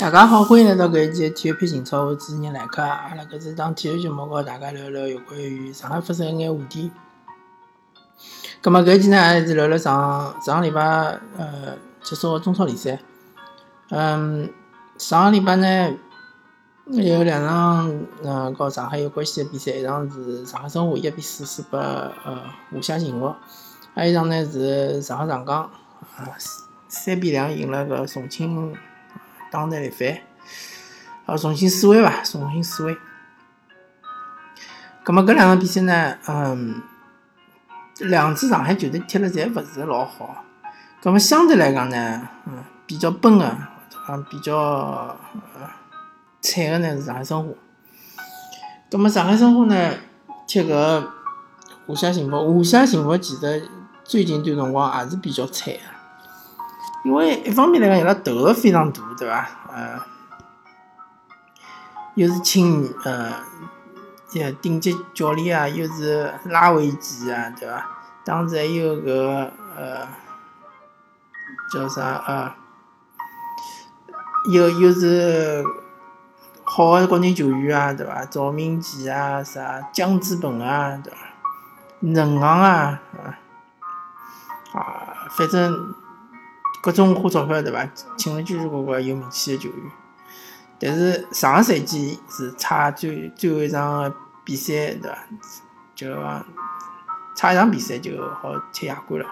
大家好，欢迎来到搿一期体育篇情操，我是主持人来客。阿拉搿是当体育节目，和大家聊聊有关于上海发生一眼话题。葛末搿一期呢，还是聊聊上上个礼拜呃结束个中超联赛。嗯，上个礼拜呢有两场呃和上海有关系的比赛，一场是上海申花一比四输拨呃华夏幸福，还有一场呢是上海上港啊三比两赢了个重庆。当代力帆，好重新思维吧，重新思维。葛么搿两场比赛呢，嗯，两支上海球队踢了侪勿是老好。葛么相对来讲呢，嗯，比较崩的，讲比较呃惨的呢是上海申花。葛么上海申花呢踢搿华夏幸福，华夏幸福其实最近段辰光也是比较惨的。因为一方面来讲，伊拉投入非常大，对伐？呃，又是请呃，呃顶级教练啊，又是拉维奇啊，对伐？当时还有个呃，叫啥呃，又又是好的国内球员啊，对伐？赵明奇啊，啥姜志鹏啊，对伐？任航啊，啊，反正。各种花钞票，对伐？请了句句怪怪有名气的球员，但是上个赛季是差最最后一场比赛，对伐？就讲差一场比赛就好踢亚冠了，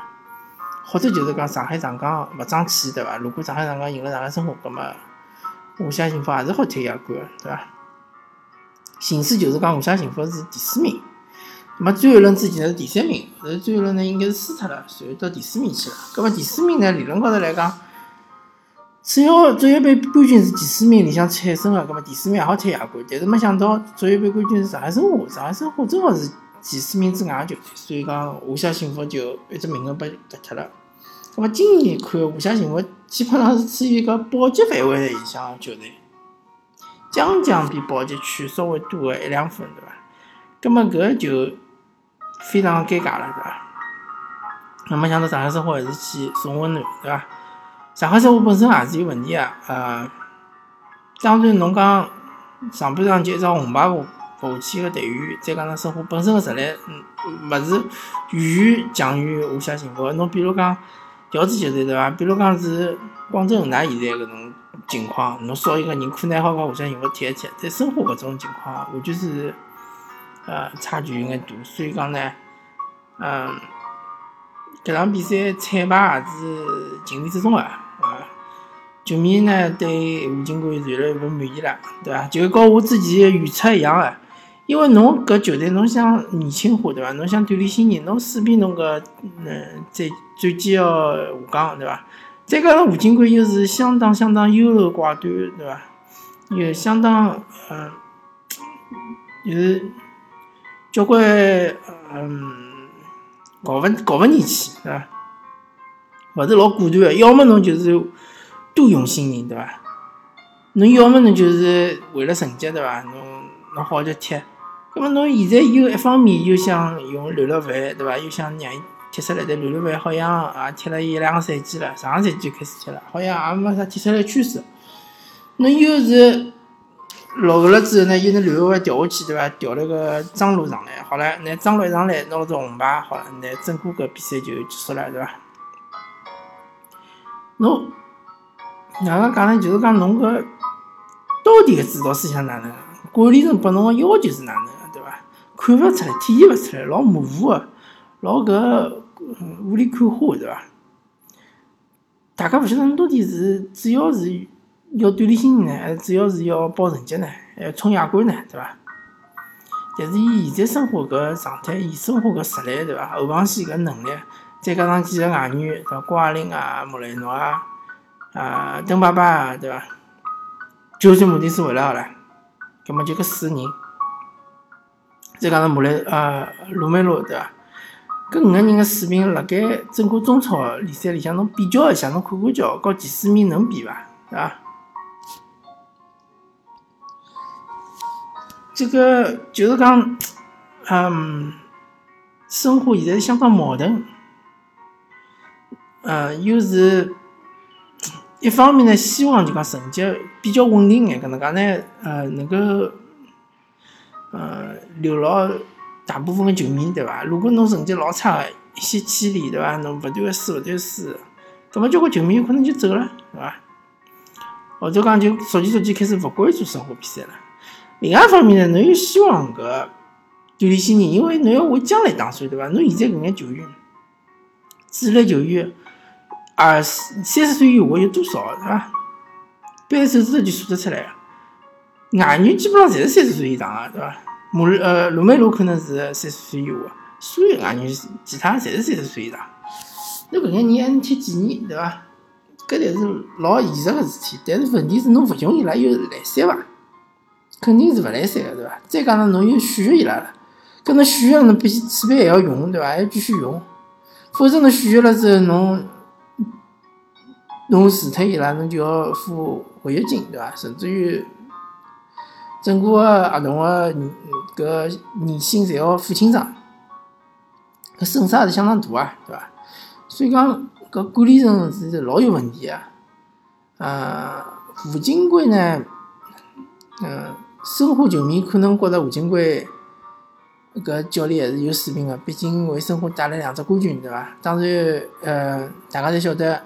或者就是讲上海上港勿争气，对伐？如果上海上港赢了上海申花，葛末华夏幸福也是好踢亚冠，对伐？形势就是讲华夏幸福是第四名。那么最后一轮之前是第三名，是最后一轮呢应该是输脱了，随后到第四名去了。那么第四名呢，理论高头来讲，只要足协杯冠军是第四名里向产生的，那么第四名也好踢亚冠。但是没想到足协杯冠军是上海申花，上海申花正好是第四名之外的球队，所以讲华夏幸福就一只名额被夺脱了。那么今年看华夏幸福基本上是处于一个保级范围里向的球队，将将比保级区稍微多个一两分，对伐？那么搿就。非常尴尬了，对伐？那么想到上海申花还是去送温暖，对伐？上海申花本身也是有问题啊，呃，当然侬讲上半场就一张红牌罚下去个队员，再加上申花本身个实力，嗯，勿是远远强于华夏幸福。侬比如讲调子球队，对伐？比如讲是广州恒大现在搿种情况，侬少一个人可能好帮华夏幸福踢一踢，在申花搿种情况，完全是。呃，差距有眼大，所以讲呢，嗯，搿场比赛惨败也是情理之中啊。呃，球迷呢对吴金贵越来越不满意了，对伐？就跟我之前预测一样的，因为侬搿球队侬想年轻化，对伐？侬想锻炼新人，侬势必侬搿嗯战战绩要下降，对伐？再加上吴金贵又是相当相当优柔寡断，对伐？又相当嗯，就是。交关嗯，搞勿搞勿进去，对伐？勿是老果断个，要么侬就是多用新人，对伐？侬要么侬就是为了成绩，对伐？侬侬好就踢。那么侬现在又一方面又想用刘乐凡，对伐？又想让伊踢出来，但刘乐凡好像也踢了一两个赛季了，上个赛季就开始踢了，好像也没啥踢出来趋势。侬又是。落后了之后呢，又能刘德华调下去，对伐？调了个张璐上来，好了，那张璐一上来拿了只红牌，好了，那整个搿比赛就结束了，对伐？侬哪能讲呢？就是讲侬搿到底个指导思想哪能？管理层拨侬个要求是哪能？对伐？看勿出来，体现勿出来，老模糊个，老搿雾里看花，对伐？大家勿晓得侬到底是主要是。要锻炼新人呢，还是主要是要保成绩呢？还要冲亚冠呢，对伐？但是伊现在生活搿状态，伊生活搿实力，对伐？后防线搿能力，再加上几个外援，像郭亚林啊、莫雷诺啊、啊邓巴巴啊，对伐？就算马丁斯回来好了，葛末就搿四个人，再加上莫雷啊、罗梅罗，对伐？搿五个人个水平，辣盖整个中超联赛里向，侬比较一下，侬看看叫，和前四名能比伐？对伐？这个就是讲，嗯，生活现在相当矛盾，嗯，又是一方面呢，希望就讲成绩比较稳定眼，搿能介呢，呃，能够呃留牢大部分个球迷，对伐？如果侬成绩老差，一泻千里，对伐？侬勿断个输，勿断个输，葛末交关球迷有可能就走了，对伐？或者讲就逐渐逐渐开始勿关注申花比赛了。另外一方面呢，侬又希望搿球队新人，因为侬要为将来打算，对伐？侬现在搿眼球员，主力球员，二三十岁以下有多少，对伐？掰手指头就数得出来。外援基本上侪是三十岁以上个，对伐？马呃罗梅罗可能是三十岁以下，所有外援其他侪是三十岁以上。侬搿眼人还能踢几年，对伐？搿才是老现实个事体。但是问题是侬勿用伊拉又来三伐？肯定是勿来三个，对伐？再加上侬又选择伊拉了，搿侬选择侬必须储备还要用，对伐？还要继续用，否则侬选择了之后，侬侬辞退伊拉，侬就要付违约金，对伐？甚至于整个合同个搿年薪侪要付清爽，搿损失也是相当大啊，对伐？所以讲搿管理层是老有问题啊。呃，吴金贵呢，嗯。申花球迷可能觉着吴金贵搿教练还是有水平个，毕竟为申花带来两只冠军，对伐？当然，呃，大家侪晓得，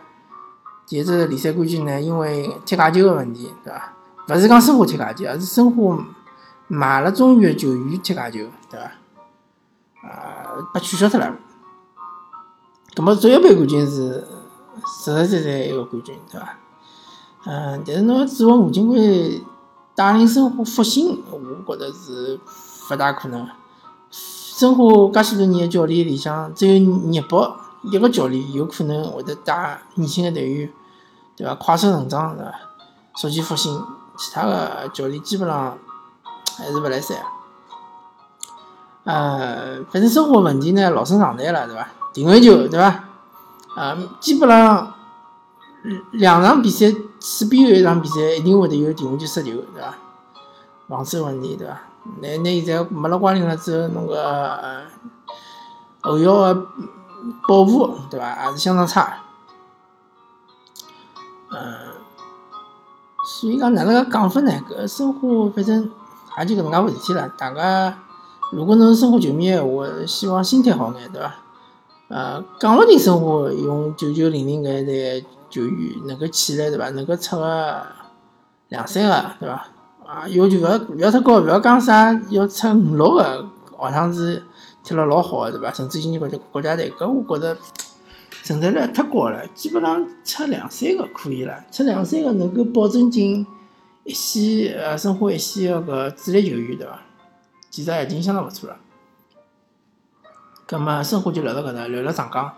第一只联赛冠军呢，因为踢假球个问题，对伐？勿是讲申花踢假球，而是申花买了中越球员踢假球，对伐？啊，被取消脱了。葛末职业杯冠军是实实在在一个冠军，对伐？嗯，但是侬要指望吴金贵。带领申花复兴，我觉着是勿大可能。申花介许多年的教练里向，只有热博一个教练有可能会得带年轻的队员，对伐？快速成长，对伐？逐渐复兴，其他的教练基本上还是勿来三。呃，反正申花问题呢，老生常谈了，对伐？定位球，对伐？啊，基本上。两场比赛，势必有一场比赛一定会得有定位球失球，对伐？防守问题，对伐？那那现在没了瓜林了之后，侬个后腰个保护，对伐？也是相当差。嗯，所以讲哪能个讲法呢？搿申花反正也就搿能介回事体了。大家如果侬是申花球迷，我希望心态好眼，对伐？呃，讲勿定申花用九九零零搿一代。球员能够起来对伐？能够出个两三个对伐？啊，要求勿要勿要太高，勿要讲啥要出五六个，好像是踢了老好个对伐？甚至进入国家国家队，搿我觉着存在率太高了。基本上出两三个可以了，出两三个能够保证进一线呃申花一线个搿主力球员对伐？其实已经相当勿错了。葛末申花就聊到搿搭，聊聊长江。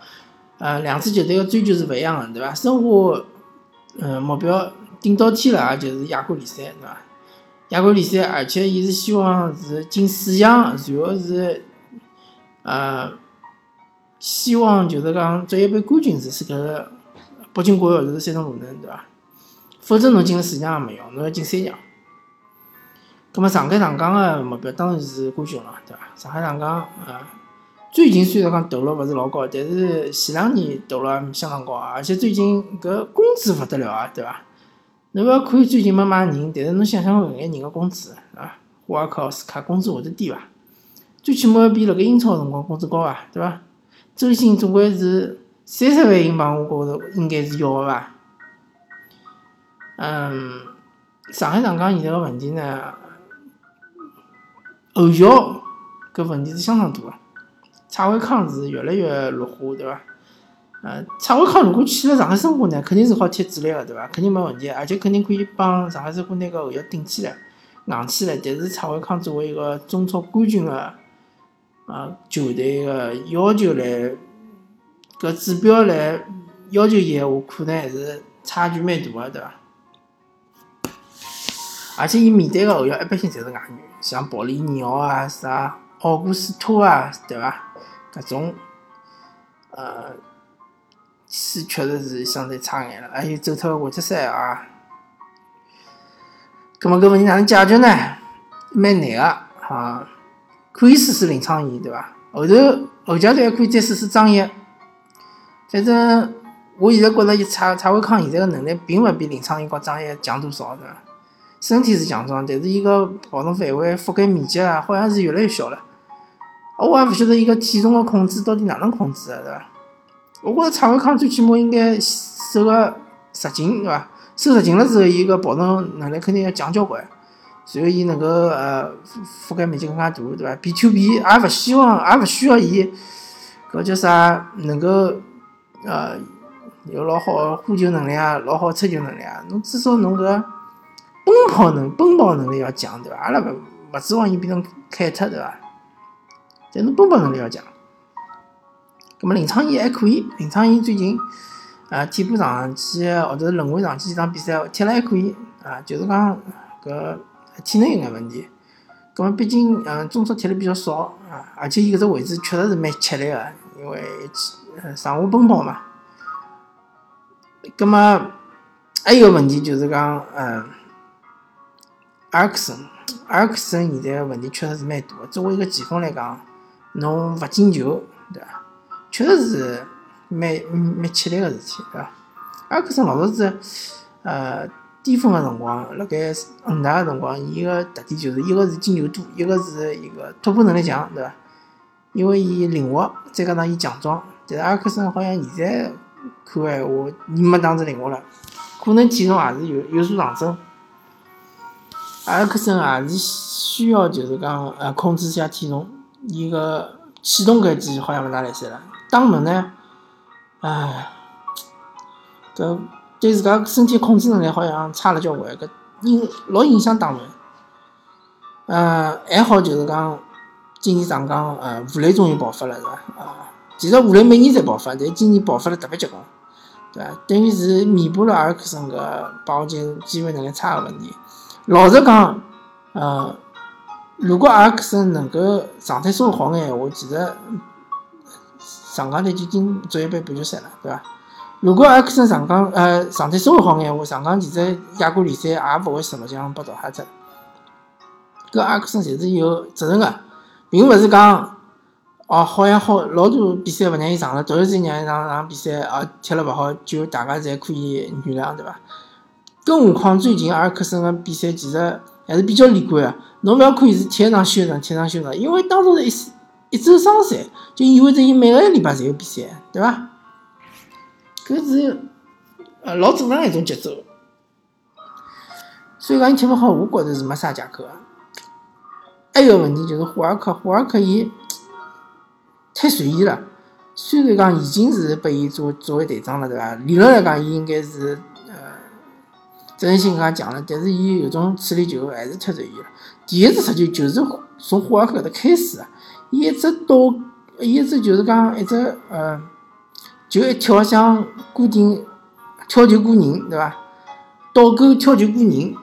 呃，两支球队个追求是勿一样个，对伐？申花，嗯，目标顶到天了，也就是亚冠联赛，对伐？亚冠联赛，而且伊是希望是进四强，然后是，呃，希望就是讲职业杯冠军是是搿北京国安是三种可能，对伐？否则侬进了四强也没用，侬要进三强。葛末上海上港个目标当然是冠军了，对伐？上海上港，啊。最近虽然讲投入勿是老高，但是前两年投入相当高啊，而且最近搿工资勿得了啊，对伐？侬勿要看最近没买人，但是侬想想搿眼人个工资啊，沃尔克、奥斯卡工资会得低伐？最起码要比辣盖英超辰光工资高伐，对伐？周薪总归是三十万英镑，我觉着应该是要个伐？嗯，上海上港现在个问题呢，后桥搿问题是相当大个。蔡伟康是越来越弱化，对伐？呃，蔡伟康如果去了上海申花呢，肯定是好踢主力个，对伐？肯定没问题，而且肯定可以帮上海申花拿个后腰顶起来、硬起来。但是蔡伟康作为一个中超冠军个啊球队个要求来，搿指标来要求伊个话，可能还是差距蛮大个，对伐？而且伊面对个后腰一般性侪是外援，像保利尼奥啊、啥奥古斯托啊，对伐？搿种，呃，是确实是相对差眼了，还有走脱个外塞啊，葛末搿问题哪能解决呢？蛮难个啊，可以试试林昌义，对伐？后头后阶段还可以再试试张掖，反正我现在觉着伊蔡蔡伟康现在个能力并勿比林昌英和张毅强多少，对伐？身体是强壮，但是伊个跑动范围、覆盖面积啊，好像是越来越小了。我也勿晓得伊个体重个控制到底哪能控制个，对伐？我觉着蔡伟康最起码应该瘦个十斤，对伐？瘦十斤了之后，伊个跑动能力肯定要强交关。随后伊能够呃覆盖面积更加大，对伐？B to B 也勿希望，也勿需要伊搿叫啥能够呃有老好个呼救能力啊，老好出球能力啊。侬至少侬搿奔跑能奔跑能力要强，对伐？阿拉勿勿指望伊变成凯特，对伐？但侬奔跑能力要强。葛末林昌义还可以，林昌义最近啊替补上去或者轮换上去几场比赛踢了还可以啊，就是讲搿。体能有眼问题，咁么毕竟嗯中超踢了比较少啊，而且伊搿只位置确实是蛮吃力个，因为上下奔跑嘛。咁么还有个问题就是讲，嗯，埃克森，埃克森现在个问题确实是蛮大个。作为一个前锋来讲，侬勿进球，对伐？确实是蛮蛮吃力个事体，对伐？阿克森老早子，呃。巅峰个辰光，辣盖恒大个辰光，伊个特点就是一个是进球多，一个是一个突破能力强，对伐？因为伊灵活，再加上伊强壮。但是阿克森好像现在看闲话，伊没当时灵活了，可能体重也是有有所上升。阿克森也是需要就是讲呃控制一下体重，伊个启动搿记好像勿大来三了。打门呢，唉，搿。对自家身体控制能力好像差了交关，搿影老影响打门。嗯，还好就是讲今年上港，呃，武磊终于爆发了，是伐？啊，其实武磊每年侪爆发，但今年爆发了特别结棍，对伐？等于是弥补了阿尔克森个把握机机会能力差个问题。老实讲，呃，如果阿克森能够状态稍微好眼闲话，其实上港队就进足协杯半决赛了，对伐？如果阿克森上港呃状态稍微好眼话，上港其实亚冠联赛也勿会十六强被淘汰脱。搿阿克森侪是有责任个，并勿是讲哦好像好老多比赛勿让伊上了，突然间让伊上上比赛啊踢了勿好，就大家侪可以原谅，对伐？更何况最近阿克森个比赛其实还是比较连贯个，侬勿要看伊是踢一场休场，踢一场休场，因为当初是一一周双赛，就意味着伊每个礼拜侪有比赛，对伐？搿是呃老正常个一种节奏，所以讲伊踢勿好，我觉着是没啥借口个。还有个问题就是霍尔克，霍尔克伊太随意了。虽然讲已经是拨伊作作为队长了，对伐？理论来讲，伊应该是呃责任心更加强了，但是伊有种处理球还是太随意了。第一次出球就是从霍尔克搿搭开始个，伊一直到伊一直就是讲一直呃。就一跳想固定跳球过人，对伐？倒钩跳球过人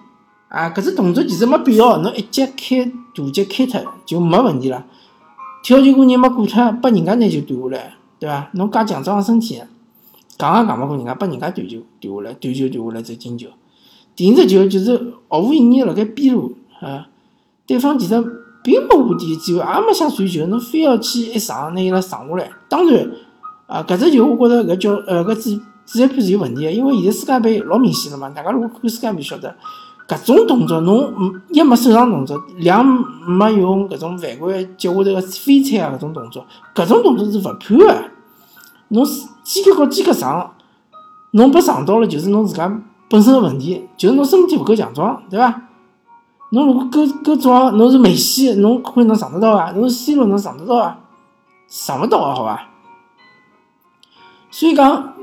啊！搿只动作其实没必要，侬一脚开大脚开脱就没问题了。跳球过人没过脱，拨人家拿球断下来，对伐？侬介强壮个身体，讲也讲勿过人家，拨人家断球断下来，断球断下来再进球。第一只球就是毫无意义辣盖边路啊！对方其实并没下底机会，也没想传球，侬非要去一上拿伊拉上下来，当然。啊，搿只球我觉着搿叫呃搿主主裁判是有问题个，因为现在世界杯老明显了嘛，大家如果看世界杯晓得，搿种动作侬一没手上动作，两没用搿种犯规脚下头个飞铲啊搿种动作，搿种动作是勿判个。侬肩胛和肩胛上，侬被撞到了就是侬自家本身的问题，就是侬身体勿够强壮，对伐？侬如果够够壮，侬是梅西，侬可能上得到啊，侬是 C 罗侬上得到啊，上勿到啊，好伐？所以讲，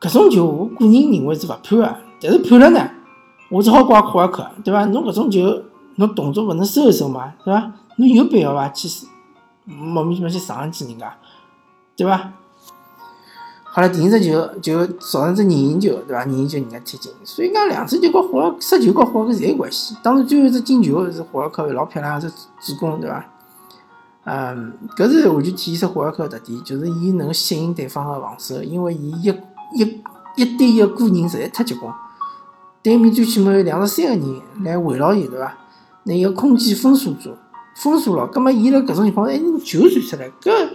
搿种球我个人认为是勿判个，但是判了呢，我只好怪库尔克，对伐？侬搿种球，侬动作勿能收一收嘛，对伐？侬有必要伐？去莫名其妙去上一记人家，对伐？好了，第二只球就造成只任意球，对伐？任意球人家踢进，所以讲两次球跟霍尔失球跟霍尔克侪有关系。当然最后一只进球是霍尔克老漂亮个只助攻，对伐？嗯，搿是完全体现出霍尔克特点，就是伊能够吸引对方个防守，因为伊一一一对一个人实在太结棍，对面最起码有两到三个人来围绕伊，对伐？拿伊个空间封锁住，封锁了，葛末伊辣搿种情况下，还能球传出来，搿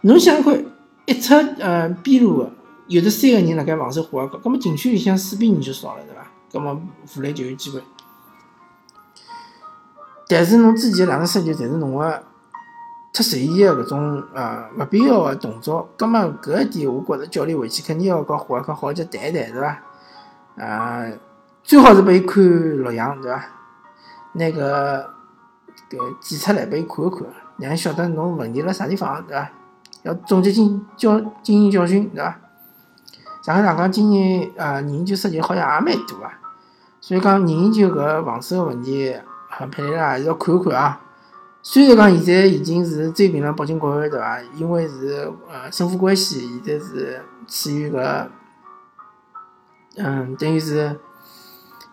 侬想看一出呃边路个有的三个人辣盖防守华尔克，葛末禁区里向四比二就少了，对伐？葛末弗雷就有机会。但是侬之前两个失球，侪是侬个太随意个搿种呃勿必要个动作。葛末搿一点，我觉着教练回去肯定要和华尔克好叫谈一谈，对伐？啊，最好是拨伊看录像，对伐？拿个搿寄出来拨伊看一看，让伊晓得侬问题辣啥地方，对伐？要总结经教经验教训，对伐？上海上港今年呃任意球失球好像也蛮多啊，所以讲研究搿防守个问题，佩雷拉还是要看看啊。虽然讲现在已经是追平了北京国安，对伐？因为是呃胜负关系，现在是处于搿嗯等于是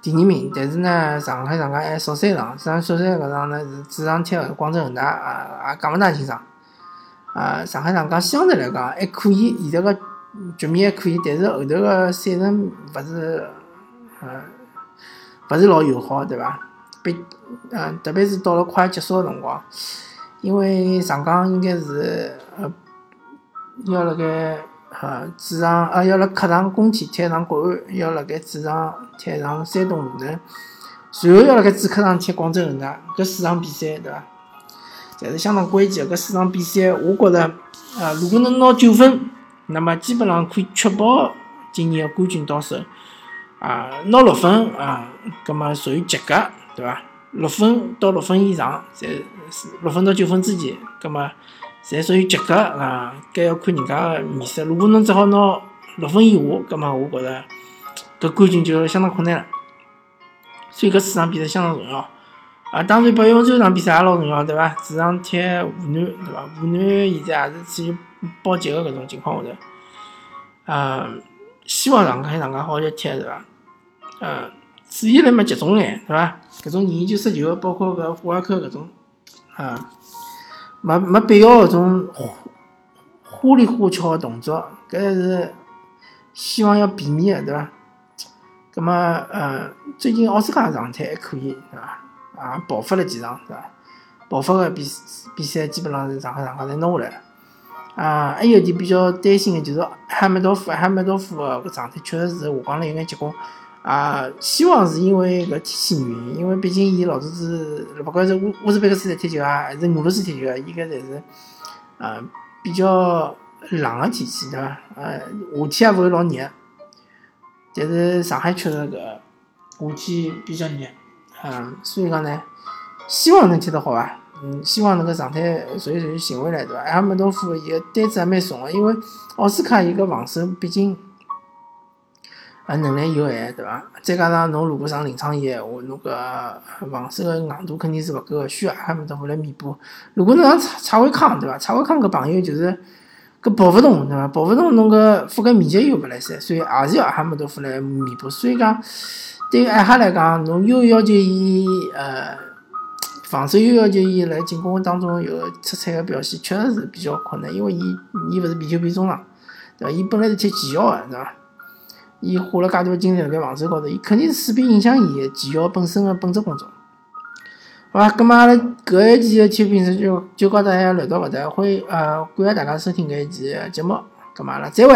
第二名，但是呢，上海上港还少三场，上少三搿场呢是主场踢广州恒大啊，也讲勿大清爽。啊，上海上港相对来讲还可以，现在个局面还可以，但是后头个赛程勿是，呃，勿是老友好，对伐？比，嗯，特别是到了快结束个辰光，因为上港应该是，呃，要辣盖，呃，主场，呃，要辣客场工体踢一场国安，要辣盖主场踢一场山东鲁能，随后要辣盖主客场踢广州恒大，搿四场比赛，对伐？侪是相当关键搿四场比赛，我觉着，啊，如果能拿九分，那么基本上可以确保今年个冠军到手。啊，拿六分啊，葛末属于及格，对伐？六分到六分以上，侪是六分到九分之间，葛末侪属于及格啊。搿要看人家个面色。如果侬只好拿六分以下，葛末我觉着搿冠军就相当困难了。所以搿四场比赛相当重要。啊，当然，北用最后场比赛也老重要，对伐？主场踢湖南，对伐？湖南现在也是处于保级个搿种情况下头，呃，希望上海上港好点踢，对伐？呃，注意力嘛集中眼，对伐？搿种研究失球，包括搿华尔克搿种，啊，没没必要搿种花花里花俏个动作，搿是希望要避免个，对伐？葛末呃，最近奥斯卡状态还可以，对伐？啊，爆发了几场，是吧？爆发个比比赛基本上是上海上港侪拿下来了。啊，还有点比较担心的就是哈梅多夫，哈梅多夫个状态确实是下降了有眼结棍。啊，希望是因为搿天气原因，因为毕竟伊老早子勿管是乌乌兹别克斯坦踢球啊，还是俄罗斯踢球啊，应该侪是啊比较冷个天气，对伐？呃，夏天也勿会老热，但是上海确实搿夏天比较热。嗯，所以讲呢，希望能踢得好吧。嗯，希望能够状态属于属于寻回来，对伐？埃梅多夫伊个单子也蛮重个，因为奥斯卡伊个防守毕竟啊能力有限，对伐？再加上侬如果上临场伊个话，侬搿防守个硬度肯定是勿够个，需要埃梅多夫来弥补。如果侬上蔡蔡伟康，对伐？蔡伟康搿朋友就是搿跑勿动，对伐？跑勿动，侬搿覆盖面积又勿来三，所以也是要埃梅多夫来弥补。所以讲。对于艾哈来讲，侬又要求伊呃防守，又要求伊辣进攻当中有出彩个表现，确实是比较困难。因为伊伊勿是比球比中场，对伐？伊本来是踢前腰个，对伐？伊花了介多精力辣盖防守高头，伊肯定是势必影响伊前腰本身个本职工作。好吧，咁么阿拉搿一期个体育评述就就到大家聊到搿搭，欢迎呃感谢大家收听搿一期节目，咁么阿拉再会。